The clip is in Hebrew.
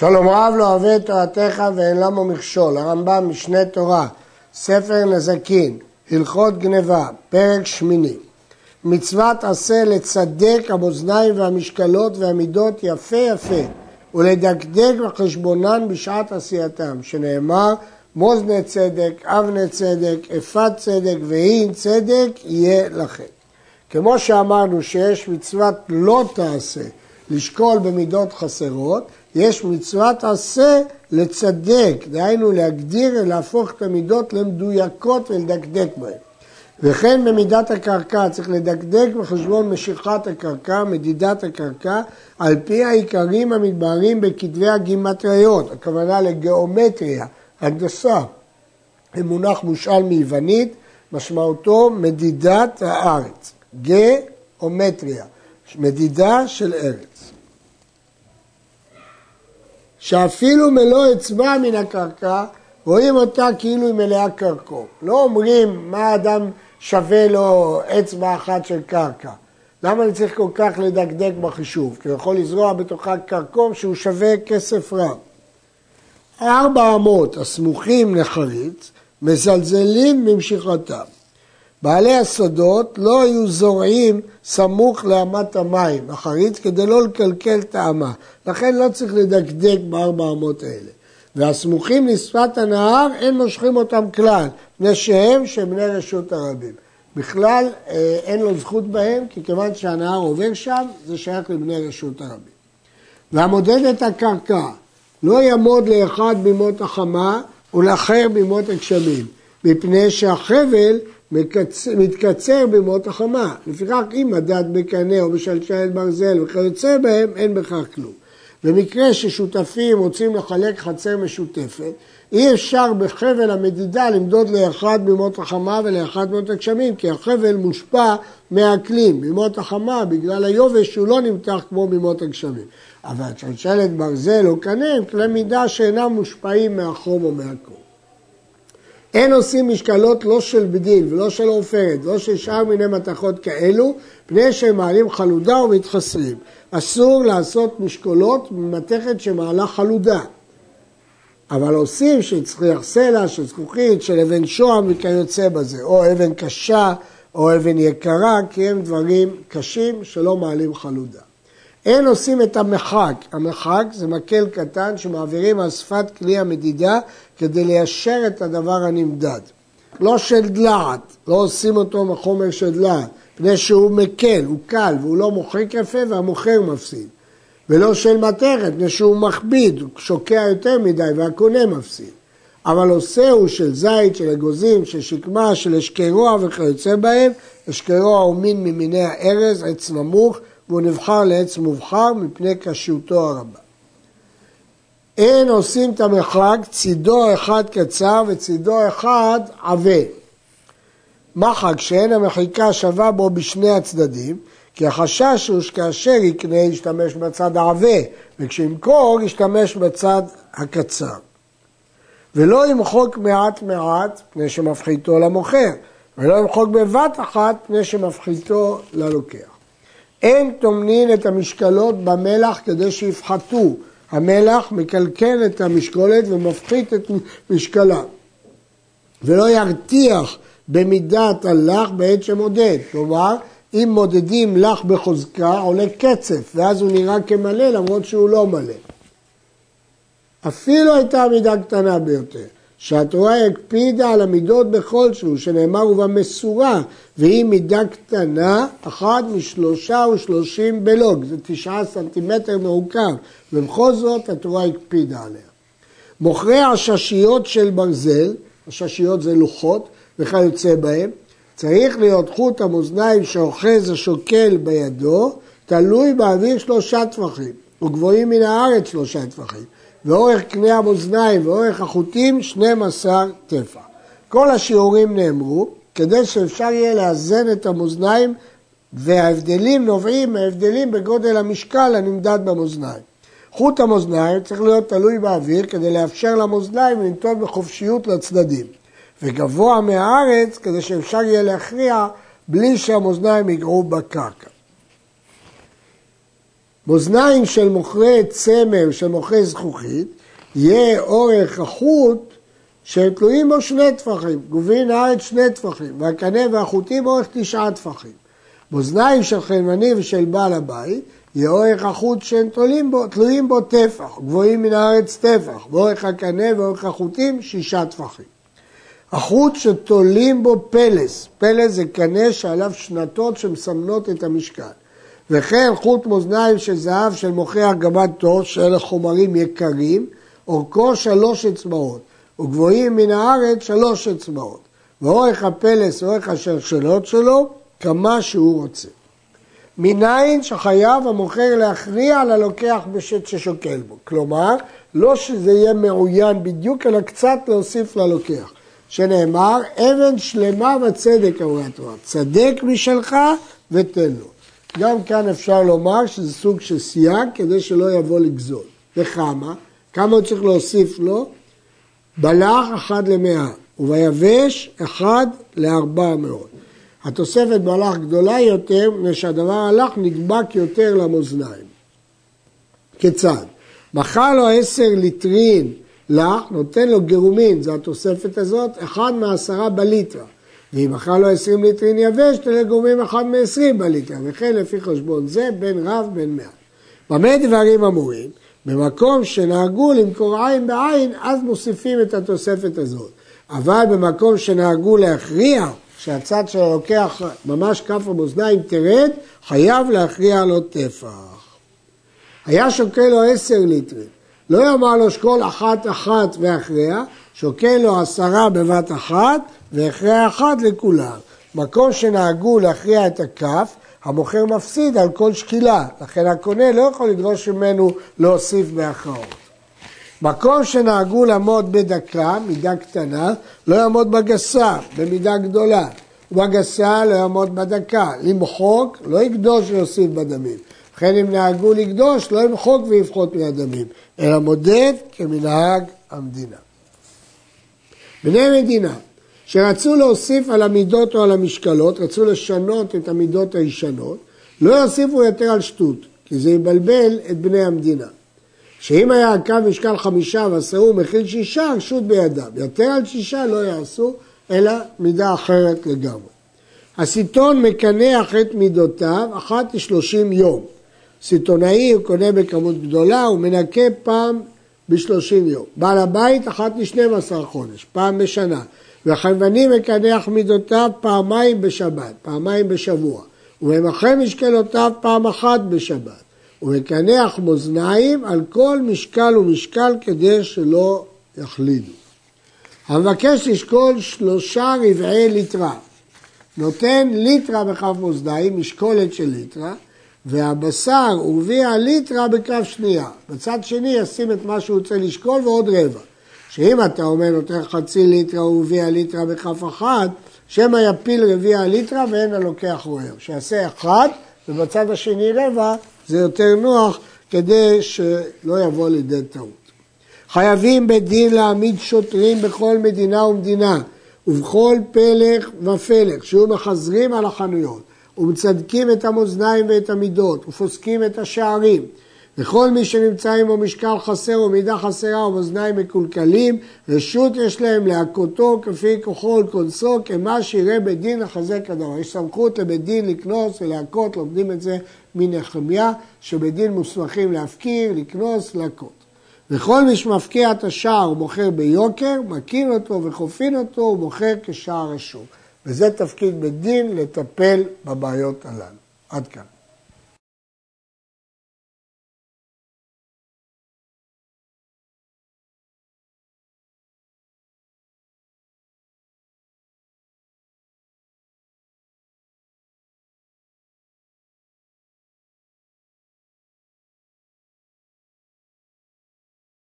שלום רב לא אוהב את תורתך ואין למו מכשול, הרמב"ם משנה תורה, ספר נזקין, הלכות גניבה, פרק שמיני. מצוות עשה לצדק המאזניים והמשקלות והמידות יפה יפה ולדקדק בחשבונן בשעת עשייתם, שנאמר מאזני צדק, אבני צדק, אפת צדק והין צדק יהיה לכם. כמו שאמרנו שיש מצוות לא תעשה לשקול במידות חסרות, יש מצוות עשה לצדק, דהיינו להגדיר ולהפוך את המידות למדויקות ולדקדק בהן. וכן במידת הקרקע צריך לדקדק בחשבון משיכת הקרקע, מדידת הקרקע, על פי העיקרים המתבהרים בכתבי הגימטריות, הכוונה לגיאומטריה, הנדסה. זה מונח מושאל מיוונית, משמעותו מדידת הארץ. גיאומטריה, מדידה של ארץ. שאפילו מלוא אצבע מן הקרקע, רואים אותה כאילו היא מלאה קרקור. לא אומרים מה האדם שווה לו אצבע אחת של קרקע. למה אני צריך כל כך לדקדק בחישוב? כי הוא יכול לזרוע בתוכה קרקום שהוא שווה כסף רב. ארבע אמות הסמוכים לחריץ מזלזלים במשיכתם. בעלי הסודות לא היו זורעים סמוך לאמת המים, החריץ, כדי לא לקלקל האמה. לכן לא צריך לדקדק בארבע אמות האלה. והסמוכים לשפת הנהר, אין מושכים אותם כלל, מפני שהם שבני רשות הרבים. בכלל אה, אין לו זכות בהם, כי כיוון שהנהר עובר שם, זה שייך לבני רשות הרבים. והמודד את הקרקע, לא יעמוד לאחד בימות החמה ולאחר בימות הגשמים, מפני שהחבל מתקצר בימות החמה. לפיכך אם מדד בקנה או בשלשלת ברזל וכיוצא בהם, אין בכך כלום. במקרה ששותפים רוצים לחלק חצר משותפת, אי אפשר בחבל המדידה למדוד לאחד בימות החמה ולאחד בימות הגשמים, כי החבל מושפע מהאקלים. בימות החמה, בגלל היובש, הוא לא נמתח כמו בימות הגשמים. אבל שלשלת ברזל או קנה הם כלי מידה שאינם מושפעים מהחום או מהקור. אין עושים משקלות לא של בדין ולא של עופרת, לא של שאר מיני מתכות כאלו, פני שהם מעלים חלודה ומתחסרים. אסור לעשות משקולות במתכת שמעלה חלודה. אבל עושים שצריך סלע, של זכוכית, של אבן שוהם וכיוצא בזה, או אבן קשה או אבן יקרה, כי הם דברים קשים שלא מעלים חלודה. אין עושים את המחק. המחק זה מקל קטן שמעבירים על שפת כלי המדידה כדי ליישר את הדבר הנמדד. לא של דלעת, לא עושים אותו מחומר של דלעת, מפני שהוא מקל, הוא קל והוא לא מוחק יפה והמוכר מפסיד. ולא של מתכת, מפני שהוא מכביד, הוא שוקע יותר מדי והקונה מפסיד. אבל עושה הוא של זית, של אגוזים, של שקמה, של אשקרוע וכיוצא בהם. אשקרוע הוא מין ממיני הארז, עץ נמוך, והוא נבחר לעץ מובחר מפני קשיותו הרבה. אין עושים את המחלק צידו אחד קצר וצידו אחד עבה. מחק שאין המחיקה שווה בו בשני הצדדים, כי החשש הוא שכאשר יקנה ישתמש בצד העבה, וכשימכור ישתמש בצד הקצר. ולא ימחוק מעט מעט, פני שמפחיתו למוכר, ולא ימחוק בבת אחת, פני שמפחיתו ללוקח. אין טומנין את המשקלות במלח כדי שיפחתו. המלח מקלקל את המשקולת ומפחית את משקלה. ולא ירתיח במידת הלח בעת שמודד. כלומר, אם מודדים לח בחוזקה, עולה קצף, ואז הוא נראה כמלא למרות שהוא לא מלא. אפילו הייתה מידה קטנה ביותר. שהתורה הקפידה על המידות בכל שהוא, שנאמר ובמשורה, והיא מידה קטנה, אחת משלושה ושלושים בלוג, זה תשעה סנטימטר מעוקב, ובכל זאת התורה הקפידה עליה. מוכרי הששיות של ברזל, הששיות זה לוחות וכיוצא בהם, צריך להיות חוט המאזניים שאוחז השוקל בידו, תלוי באוויר שלושה טפחים, וגבוהים מן הארץ שלושה טפחים. ואורך קנה המאזניים ואורך החוטים 12 טפח. כל השיעורים נאמרו כדי שאפשר יהיה לאזן את המאזניים וההבדלים נובעים מההבדלים בגודל המשקל הנמדד במאזניים. חוט המאזניים צריך להיות תלוי באוויר כדי לאפשר למאזניים לנטות בחופשיות לצדדים וגבוה מהארץ כדי שאפשר יהיה להכריע בלי שהמאזניים ייגעו בקרקע. מאזניים של מוכרי צמר, של מוכרי זכוכית, יהיה אורך החוט שהם תלויים בו שני טפחים, גובין הארץ שני טפחים, והקנה והחוטים אורך תשעה טפחים. מאזניים של חלמני ושל בעל הבית, יהיה אורך החוט שהם תלויים בו, תלויים בו טפח, גבוהים מן הארץ טפח, ואורך הקנה ואורך החוטים שישה טפחים. החוט שתולים בו פלס, פלס זה קנה שעליו שנתות שמסמנות את המשקל. וכן חוט מאזניים של זהב של מוכרי ארגמת תור, שאלה חומרים יקרים, אורכו שלוש אצבעות, וגבוהים מן הארץ שלוש אצבעות. ואורך הפלס, אורך השלשלות שלו, כמה שהוא רוצה. מניין שחייב המוכר להכריע ללוקח בשט ששוקל בו. כלומר, לא שזה יהיה מעוין בדיוק, אלא קצת להוסיף ללוקח. שנאמר, אבן שלמה וצדק אמרה התורה, צדק משלך ותן לו. גם כאן אפשר לומר שזה סוג של סייג כדי שלא יבוא לגזול. וכמה? כמה הוא צריך להוסיף לו? בלח אחד למאה, וביבש אחד לארבע מאות. התוספת בלח גדולה יותר, מפני שהדבר הלח נדבק יותר למאזניים. כיצד? מכר לו עשר ליטרין לח, נותן לו גירומין, זו התוספת הזאת, אחד מעשרה בליטרה. ואם מכר לו עשרים ליטרין יבש, תראה גורמים אחד מעשרים בליטרה, וכן לפי חשבון זה בין רב בין מאה. במה דברים אמורים? במקום שנהגו למכור עין בעין, אז מוסיפים את התוספת הזאת. אבל במקום שנהגו להכריע, שהצד של הלוקח ממש כף המאזניים תרד, חייב להכריע לו טפח. היה שוקל לו עשר ליטרים, לא יאמר לו שקול אחת אחת ואחריה, שוקל לו עשרה בבת אחת והכריע אחת לכולם. מקום שנהגו להכריע את הכף, המוכר מפסיד על כל שקילה, לכן הקונה לא יכול לדרוש ממנו להוסיף בהכרעות. מקום שנהגו לעמוד בדקה, מידה קטנה, לא יעמוד בגסה, במידה גדולה. ובגסה לא יעמוד בדקה. למחוק, לא יקדוש ויוסיף בדמים. לכן אם נהגו לקדוש, לא ימחוק ויפחות מהדמים, אלא מודד כמנהג המדינה. בני מדינה שרצו להוסיף על המידות או על המשקלות, רצו לשנות את המידות הישנות, לא יוסיפו יותר על שטות, כי זה יבלבל את בני המדינה. שאם היה הקו משקל חמישה ועשרו מכיל שישה, רשות בידם. יותר על שישה לא יעשו, אלא מידה אחרת לגמרי. הסיטון מקנח את מידותיו אחת לשלושים יום. סיטונאי הוא קונה בכמות גדולה, הוא מנקה פעם בשלושים יום. בעל הבית אחת לשנים עשר חודש, פעם בשנה. והחלבני מקנח מידותיו פעמיים בשבת, פעמיים בשבוע. וממחה משקלותיו פעם אחת בשבת. ומקנח מאזניים על כל משקל ומשקל כדי שלא יחלידו. המבקש לשקול שלושה רבעי ליטרה. נותן ליטרה בכף מאזניים, משקולת של ליטרה, והבשר ורביע ליטרה בכף שנייה. בצד שני ישים את מה שהוא רוצה לשקול ועוד רבע. שאם אתה אומר נותן חצי ליטרה ורביע ליטרה בכף אחת, שמא יפיל רביע ליטרה ואין הלוקח רואה. שיעשה אחד ובצד השני רבע, זה יותר נוח כדי שלא יבוא לידי טעות. חייבים בדין להעמיד שוטרים בכל מדינה ומדינה ובכל פלך ופלך, שיהיו מחזרים על החנויות ומצדקים את המאזניים ואת המידות, ופוסקים את השערים. וכל מי שנמצא עמו משקל חסר או מידה חסרה או מאזניים מקולקלים, רשות יש להם להכותו כפי כוחו ולכונסו, כמה שיראה בית דין לחזק הדבר. יש סמכות לבית דין לקנוס ולהכות, לומדים את זה מנחמיה, שבית דין מוסמכים להפקיר, לקנוס, להכות. וכל מי שמפקיע את השער ומוכר ביוקר, מכין אותו וחופין אותו ומוכר כשער השוק. וזה תפקיד בית דין לטפל בבעיות הללו. עד כאן.